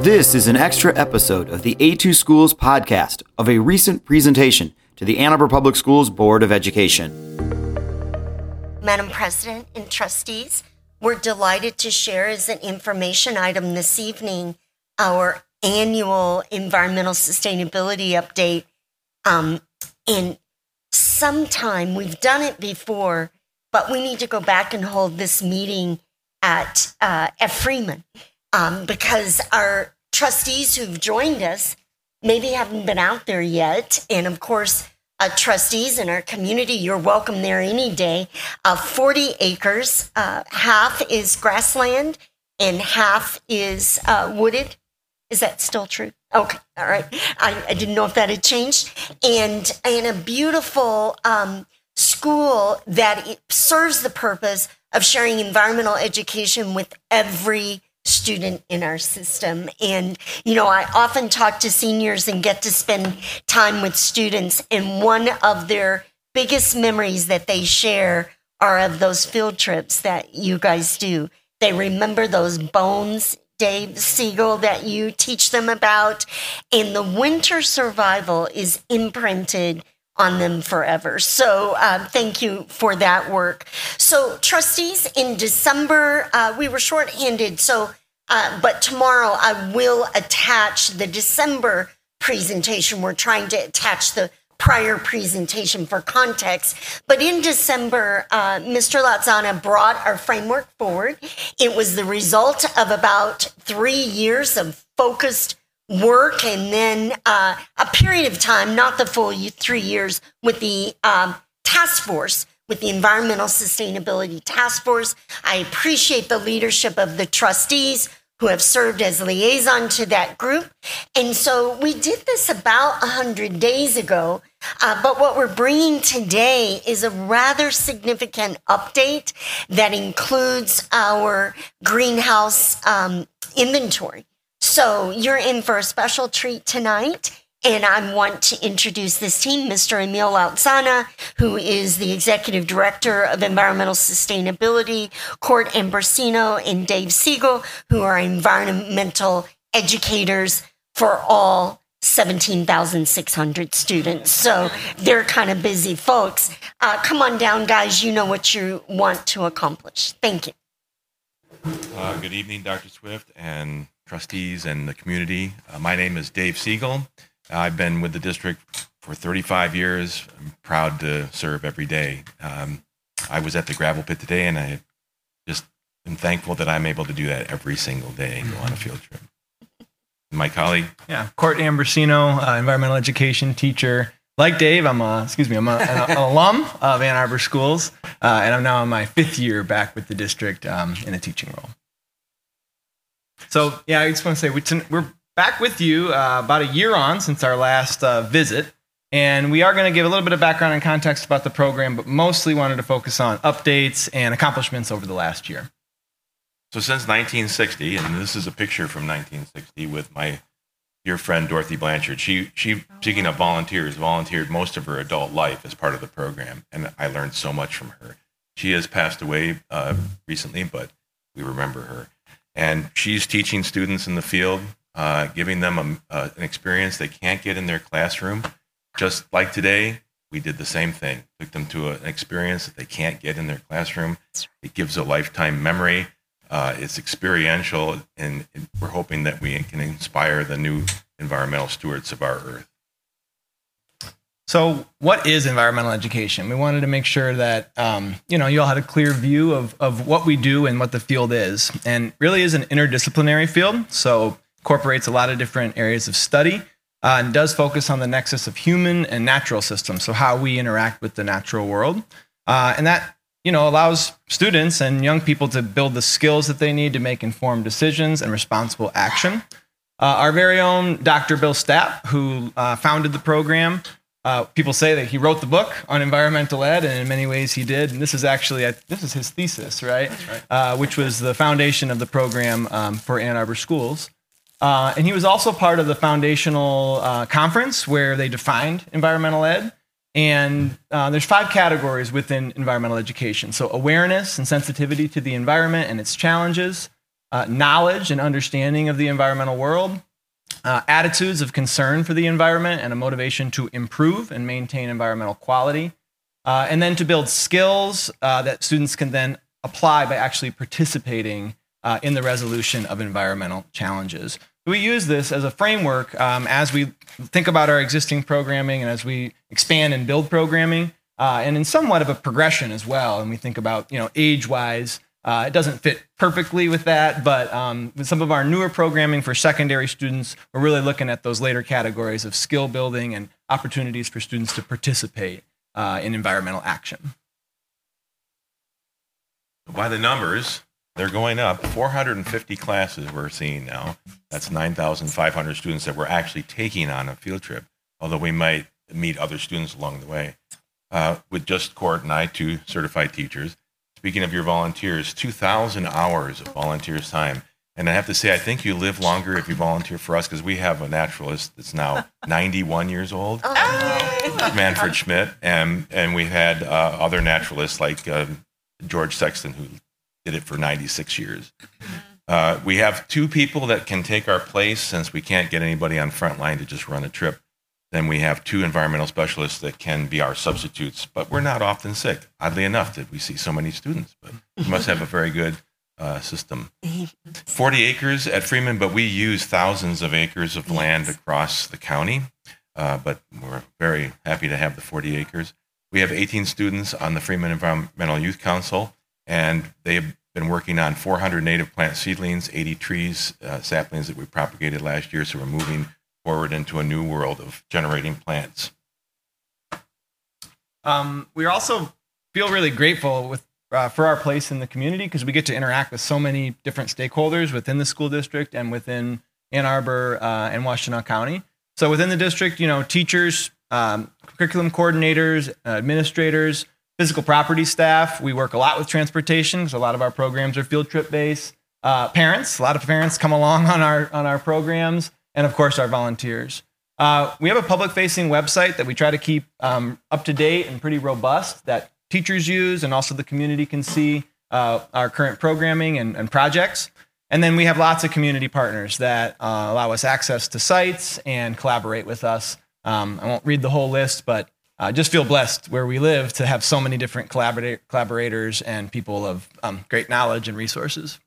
This is an extra episode of the A2 Schools podcast of a recent presentation to the Ann Arbor Public Schools Board of Education. Madam President and trustees, we're delighted to share as an information item this evening our annual environmental sustainability update. Um, and sometime we've done it before, but we need to go back and hold this meeting at uh, F. Freeman um, because our trustees who've joined us maybe haven't been out there yet. And of course, uh, trustees in our community, you're welcome there any day. Uh, 40 acres, uh, half is grassland and half is uh, wooded. Is that still true? Okay, all right. I, I, didn't know if that had changed. And, and a beautiful um, school that serves the purpose of sharing environmental education with every student in our system. And, you know, I often talk to seniors and get to spend time with students, and one of their biggest memories that they share are of those field trips that you guys do. They remember those bones, Dave Siegel, that you teach them about, and the winter survival is imprinted on them forever. So uh, thank you for that work. So trustees, in December, uh, we were shorthanded. So, uh, but tomorrow I will attach the December presentation. We're trying to attach the prior presentation for context. But in December, uh, Mr. Lazzana brought our framework forward. It was the result of about three years of focused work and then uh, a period of time, not the full three years, with the um, task force, with the Environmental Sustainability Task Force. I appreciate the leadership of the trustees who have served as liaison to that group. And so we did this about 100 days ago. Uh, but what we're bringing today is a rather significant update that includes our greenhouse um, inventory. So you're in for a special treat tonight. And I want to introduce this team, Mr. Emil Lazzana, who is the Executive Director of Environmental Sustainability, Court Ambrosino, and Dave Siegel, who are environmental educators for all 17,600 students. So they're kind of busy folks. Uh, come on down, guys. You know what you want to accomplish. Thank you. Uh, good evening, Dr. Swift and trustees and the community. Uh, my name is Dave Siegel. I've been with the district for 35 years. I'm proud to serve every day. Um, I was at the gravel pit today, and I just am thankful that I'm able to do that every single day and go on a field trip. My colleague, yeah, Court Ambrosino, uh, environmental education teacher. Like Dave, I'm a, excuse me, I'm a, an, alum of Ann Arbor Schools, uh, and I'm now in my fifth year back with the district um, in a teaching role. So yeah, I just want to say we we're back with you uh, about a year on since our last uh, visit, and we are going to give a little bit of background and context about the program, but mostly wanted to focus on updates and accomplishments over the last year. So since 1960, and this is a picture from 1960 with my dear friend Dorothy Blanchard. She she speaking of volunteers, volunteered most of her adult life as part of the program, and I learned so much from her. She has passed away uh, recently, but we remember her and she's teaching students in the field, uh, giving them a, uh, an experience they can't get in their classroom. Just like today, we did the same thing. Took them to a, an experience that they can't get in their classroom. It gives a lifetime memory. Uh, it's experiential, and we're hoping that we can inspire the new environmental stewards of our earth. So, what is environmental education? We wanted to make sure that um, you know you all had a clear view of of what we do and what the field is, and really is an interdisciplinary field. So, incorporates a lot of different areas of study uh, and does focus on the nexus of human and natural systems. So, how we interact with the natural world, uh, and that you know allows students and young people to build the skills that they need to make informed decisions and responsible action. Uh, our very own Dr. Bill Stapp, who uh, founded the program, uh, people say that he wrote the book on environmental ed, and in many ways he did. And this is actually this is his thesis, right? right. Uh, which was the foundation of the program um, for Ann Arbor schools. Uh, and he was also part of the foundational uh, conference where they defined environmental ed. And uh, there's five categories within environmental education: so awareness and sensitivity to the environment and its challenges, uh, knowledge and understanding of the environmental world, uh, attitudes of concern for the environment, and a motivation to improve and maintain environmental quality, uh, and then to build skills that students can then apply by actually participating uh, in the resolution of environmental challenges. We use this as a framework um, as we think about our existing programming and as we expand and build programming, uh, and in somewhat of a progression as well. And we think about, you know, age-wise, uh, it doesn't fit perfectly with that, but um, with some of our newer programming for secondary students, we're really looking at those later categories of skill building and opportunities for students to participate uh, in environmental action. By the numbers, they're going up. 450 classes we're seeing now. That's 9,500 students that we're actually taking on a field trip, although we might meet other students along the way. Uh, with just Court and I, two certified teachers. Speaking of your volunteers, 2,000 hours of volunteers' time. And I have to say, I think you live longer if you volunteer for us because we have a naturalist that's now 91 years old, Manfred Schmidt, and and we've had uh, other naturalists like uh, George Sexton who did it for 96 years. Uh, we have two people that can take our place since we can't get anybody on frontline to just run a trip. Then we have two environmental specialists that can be our substitutes, but we're not often sick. Oddly enough, that we see so many students, but we must have a very good uh, system. 40 acres at Freeman, but we use thousands of acres of land across the county. Uh, but we're very happy to have the 40 acres. We have 18 students on the Freeman Environmental Youth Council, and they've been working on 400 native plant seedlings, 80 trees, uh, saplings that we propagated last year. So we're moving forward into a new world of generating plants. Um, we also feel really grateful with uh, for our place in the community because we get to interact with so many different stakeholders within the school district and within Ann Arbor uh, and Washtenaw County. So within the district, you know, teachers, um, curriculum coordinators, administrators, physical property staff. We work a lot with transportation because a lot of our programs are field trip based. Uh, parents, a lot of parents come along on our on our programs, and of course our volunteers. Uh, we have a public facing website that we try to keep um, up to date and pretty robust that teachers use and also the community can see uh, our current programming and, and, projects. And then we have lots of community partners that uh, allow us access to sites and collaborate with us. Um, I won't read the whole list, but uh, just feel blessed where we live to have so many different collaborators and people of um, great knowledge and resources.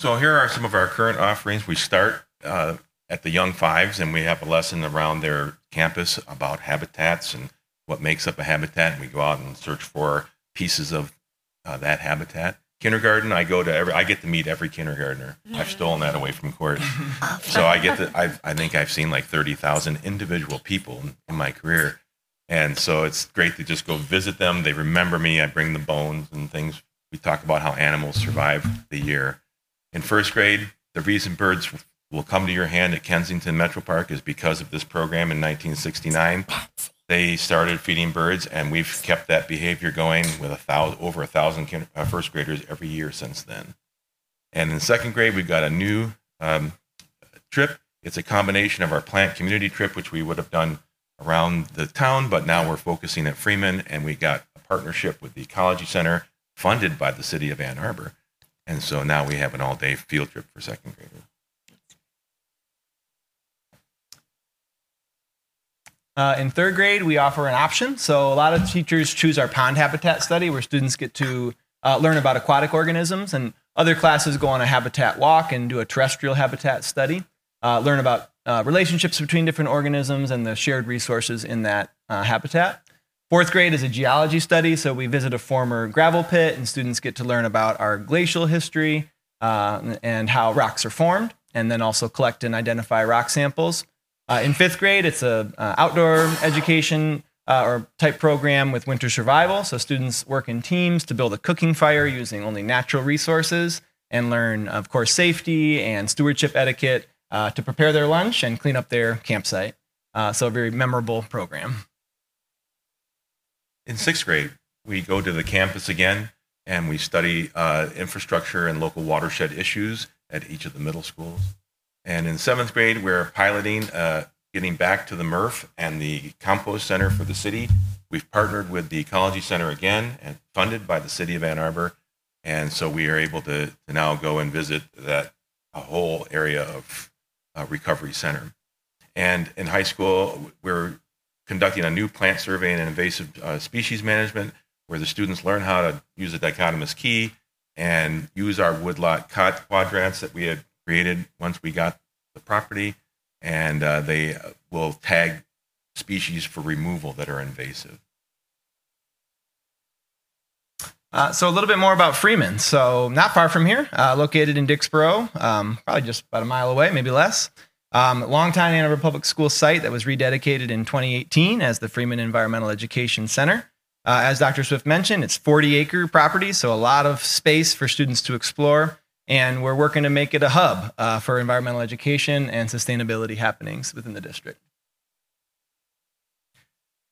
So here are some of our current offerings. We start uh, at the young fives, and we have a lesson around their campus about habitats and what makes up a habitat. And we go out and search for pieces of uh, that habitat. Kindergarten, I go to every. I get to meet every kindergartner. I've stolen that away from court, so I get to. I, I think I've seen like thirty thousand individual people in, in my career and so it's great to just go visit them. They remember me. I bring the bones and things. We talk about how animals survive the year. In first grade, the reason birds will come to your hand at Kensington Metro Park is because of this program in 1969. They started feeding birds, and we've kept that behavior going with a thousand, over a thousand uh, graders every year since then. And in second grade, we've got a new um, trip. It's a combination of our plant community trip, which we would have done around the town, but now we're focusing at Freeman, and we got a partnership with the Ecology Center funded by the city of Ann Arbor. And so now we have an all day field trip for second graders. Uh, in third grade, we offer an option. So a lot of teachers choose our pond habitat study, where students get to uh, learn about aquatic organisms, and other classes go on a habitat walk and do a terrestrial habitat study, uh, learn about uh, relationships between different organisms and the shared resources in that uh, habitat. Fourth grade is a geology study, so we visit a former gravel pit, and students get to learn about our glacial history uh, and how rocks are formed, and then also collect and identify rock samples. Uh, in fifth grade, it's a uh, outdoor education uh, or type program with winter survival. So students work in teams to build a cooking fire using only natural resources and learn, of course, safety and stewardship etiquette uh, to prepare their lunch and clean up their campsite. Uh, so, a very memorable program. In sixth grade, we go to the campus again and we study uh, infrastructure and local watershed issues at each of the middle schools. And in seventh grade, we're piloting uh, getting back to the MRF and the compost center for the city. We've partnered with the Ecology Center again and funded by the city of Ann Arbor And so we are able to, to now go and visit that whole area of uh, recovery center. And in high school, we're conducting a new plant survey and invasive uh, species management where the students learn how to use a dichotomous key and use our woodlot cut quadrants that we had created once we got the property. And uh, they will tag species for removal that are invasive. Uh, so a little bit more about Freeman. So not far from here, uh, located in Dixboro, um, probably just about a mile away, maybe less. Um, longtime Ann Arbor Public School site that was rededicated in 2018 as the Freeman Environmental Education Center. Uh, as Dr. Swift mentioned, it's 40 acre property, so a lot of space for students to explore. And we're working to make it a hub uh, for environmental education and sustainability happenings within the district.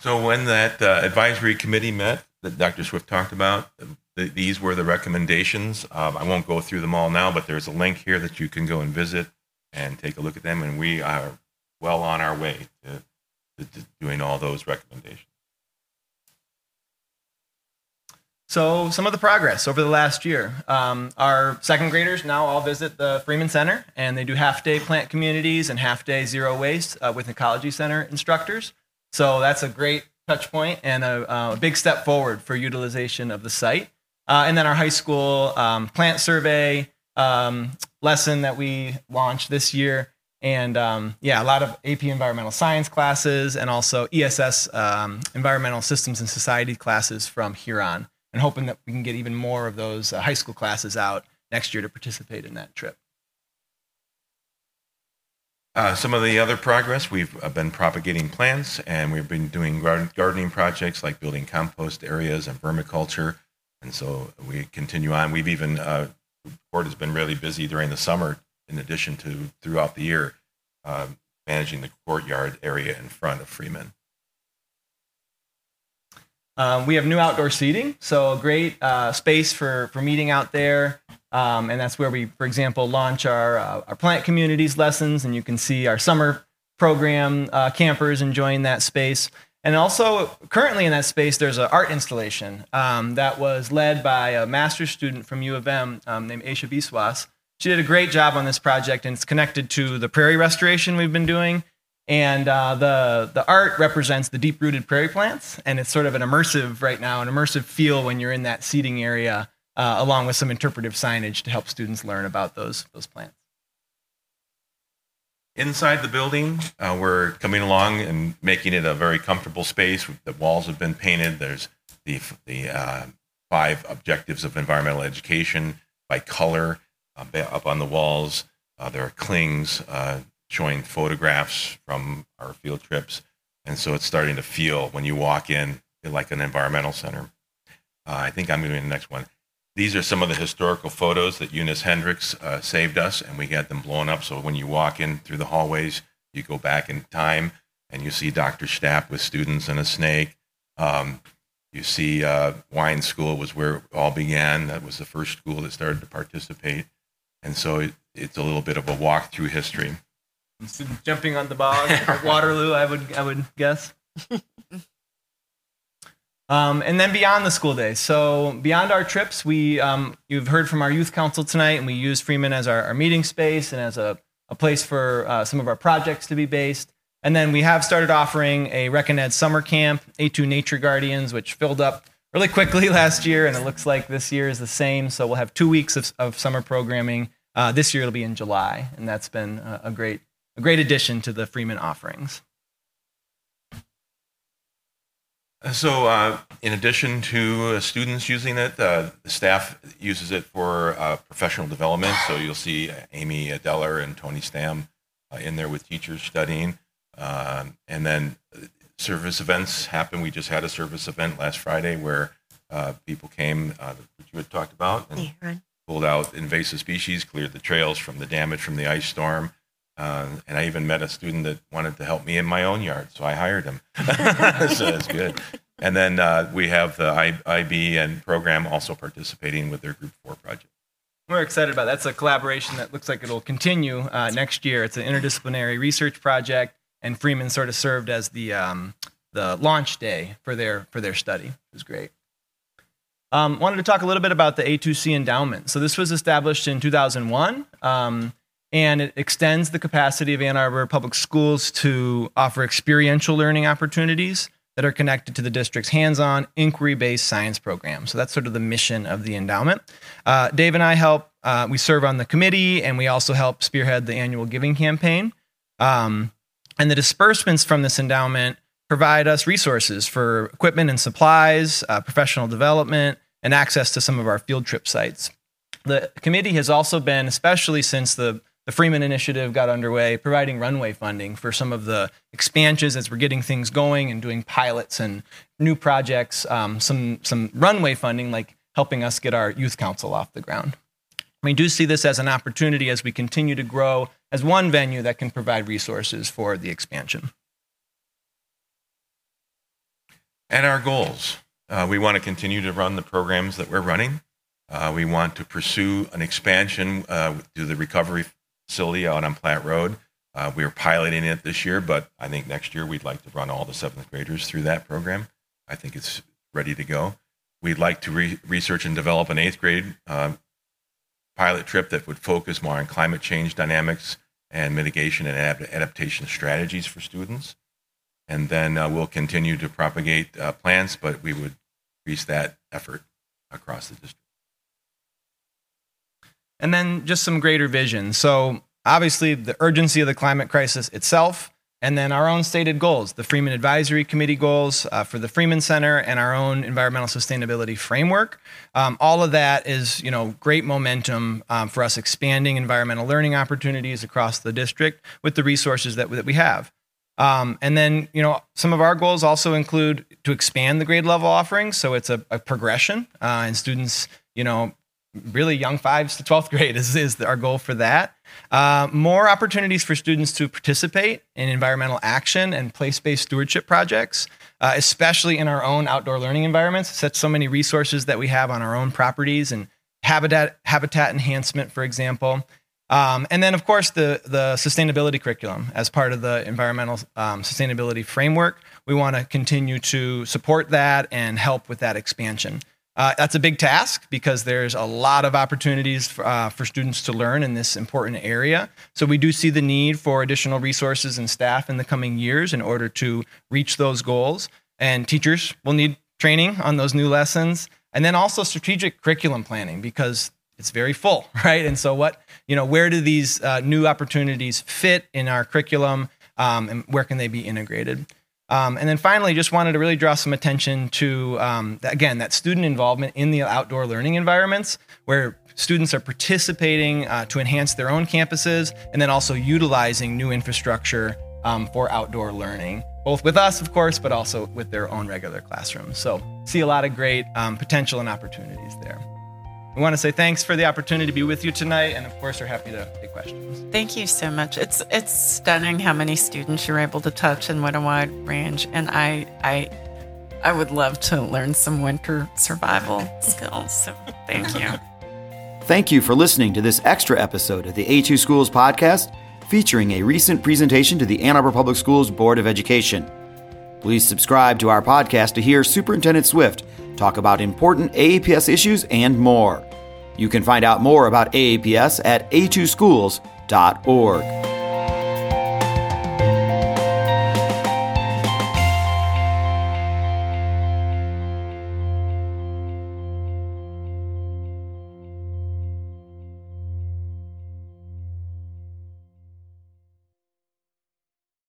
So when that uh, advisory committee met that Dr. Swift talked about, the, these were the recommendations. Um, I won't go through them all now, but there's a link here that you can go and visit and take a look at them. And we are well on our way to, to, to doing all those recommendations. So, some of the progress over the last year. Um, our second graders now all visit the Freeman Center and they do half day plant communities and half day zero waste uh, with Ecology Center instructors. So, that's a great touch point and a, a big step forward for utilization of the site. Uh, and then our high school um, plant survey um, lesson that we launched this year. And um, yeah, a lot of AP environmental science classes and also ESS um, environmental systems and society classes from here on. And hoping that we can get even more of those uh, high school classes out next year to participate in that trip. Uh, some of the other progress, we've uh, been propagating plants and we've been doing gardening projects like building compost areas and vermiculture. And so we continue on. We've even, uh, has been really busy during the summer, in addition to throughout the year, uh, managing the courtyard area in front of Freeman. Um, we have new outdoor seating, so great uh, space for, for meeting out there. Um, and that's where we, for example, launch our, uh, our plant communities lessons, and you can see our summer program uh, campers enjoying that space. And also, currently in that space, there's an art installation um, that was led by a master's student from U of M um, named Aisha Biswas. She did a great job on this project, and it's connected to the prairie restoration we've been doing. And uh, the, the art represents the deep rooted prairie plants, and it's sort of an immersive right now, an immersive feel when you're in that seating area, uh, along with some interpretive signage to help students learn about those, those plants. Inside the building, uh, we're coming along and making it a very comfortable space. The walls have been painted. There's the, the uh, five objectives of environmental education by color uh, up on the walls. Uh, there are clings uh, showing photographs from our field trips. And so it's starting to feel when you walk in like an environmental center. Uh, I think I'm going to be the next one. These are some of the historical photos that Eunice Hendricks uh, saved us, and we had them blown up. So when you walk in through the hallways, you go back in time and you see Dr. Stapp with students and a snake. Um, you see uh, Wines School was where it all began. That was the first school that started to participate. And so it, it's a little bit of a walk through history jumping on the bog at Waterloo, I would I would guess. Um, and then beyond the school day. So beyond our trips, we um, you've heard from our youth council tonight, and we use Freeman as our, our meeting space and as a, a place for uh, some of our projects to be based. And then we have started offering a Rec Ed summer camp, A2 Nature Guardians, which filled up really quickly last year, and it looks like this year is the same. So we'll have two weeks of, of summer programming. Uh, this year it'll be in July, and that's been a, a great a great addition to the Freeman offerings. So, uh, in addition to uh, students using it, uh, the staff uses it for uh, professional development. So, you'll see Amy Deller and Tony Stam uh, in there with teachers studying. Um, and then service events happen. We just had a service event last Friday where uh, people came, which you had talked about, and pulled out invasive species, cleared the trails from the damage from the ice storm. Uh, and I even met a student that wanted to help me in my own yard, so I hired him. so that's good. And then uh, we have the IB and program also participating with their Group 4 project. We're excited about that. That's a collaboration that looks like it'll continue uh, next year. It's an interdisciplinary research project, and Freeman sort of served as the, um, the launch day for their, for their study. It was great. Um, wanted to talk a little bit about the A2C endowment. So this was established in 2001, um, and it extends the capacity of Ann Arbor Public Schools to offer experiential learning opportunities that are connected to the district's hands-on inquiry-based science program. So that's sort of the mission of the endowment. Uh, Dave and I help. Uh, we serve on the committee, and we also help spearhead the annual giving campaign. Um, and the disbursements from this endowment provide us resources for equipment and supplies, uh, professional development, and access to some of our field trip sites. The committee has also been, especially since the, the Freeman Initiative got underway, providing runway funding for some of the expansions as we're getting things going and doing pilots and new projects, um, some, some runway funding like helping us get our youth council off the ground. We do see this as an opportunity as we continue to grow as one venue that can provide resources for the expansion. And our goals. Uh, we want to continue to run the programs that we're running. Uh, we want to pursue an expansion uh, to the recovery facility out on Platt Road. Uh, we are piloting it this year, but I think next year we'd like to run all the seventh graders through that program. I think it's ready to go. We'd like to re- research and develop an eighth grade uh, pilot trip that would focus more on climate change dynamics and mitigation and adaptation strategies for students and then uh, we'll continue to propagate uh, plants, but we would increase that effort across the district. And then just some greater vision. So, obviously, the urgency of the climate crisis itself, and then our own stated goals the Freeman Advisory Committee goals uh, for the Freeman Center, and our own environmental sustainability framework. Um, all of that is, you know, great momentum um, for us expanding environmental learning opportunities across the district with the resources that, that we have. Um, and then, you know, some of our goals also include to expand the grade level offerings. So it's a, a progression, uh, and students, you know, really young fives to 12th grade is, is our goal for that. Uh, more opportunities for students to participate in environmental action and place based stewardship projects, uh, especially in our own outdoor learning environments. Such so many resources that we have on our own properties and habitat habitat enhancement, for example. Um, and then, of course, the, the sustainability curriculum as part of the environmental um, sustainability framework. We want to continue to support that and help with that expansion. Uh, that's a big task because there's a lot of opportunities for, uh, for students to learn in this important area. So we do see the need for additional resources and staff in the coming years in order to reach those goals. And teachers will need training on those new lessons. And then also strategic curriculum planning because it's very full, right? And so, what you know, where do these uh, new opportunities fit in our curriculum, um, and where can they be integrated? Um, and then finally, just wanted to really draw some attention to um, again that student involvement in the outdoor learning environments, where students are participating uh, to enhance their own campuses, and then also utilizing new infrastructure um, for outdoor learning, both with us, of course, but also with their own regular classrooms. So, see a lot of great um, potential and opportunities there. We want to say thanks for the opportunity to be with you tonight, and of course, we're happy to take questions. Thank you so much. It's it's stunning how many students you're able to touch and what a wide range. And I I I would love to learn some winter survival skills. So thank you. Thank you for listening to this extra episode of the A2 Schools podcast featuring a recent presentation to the Ann Arbor Public Schools Board of Education. Please subscribe to our podcast to hear Superintendent Swift talk about important AAPS issues and more. You can find out more about AAPS at a2schools.org.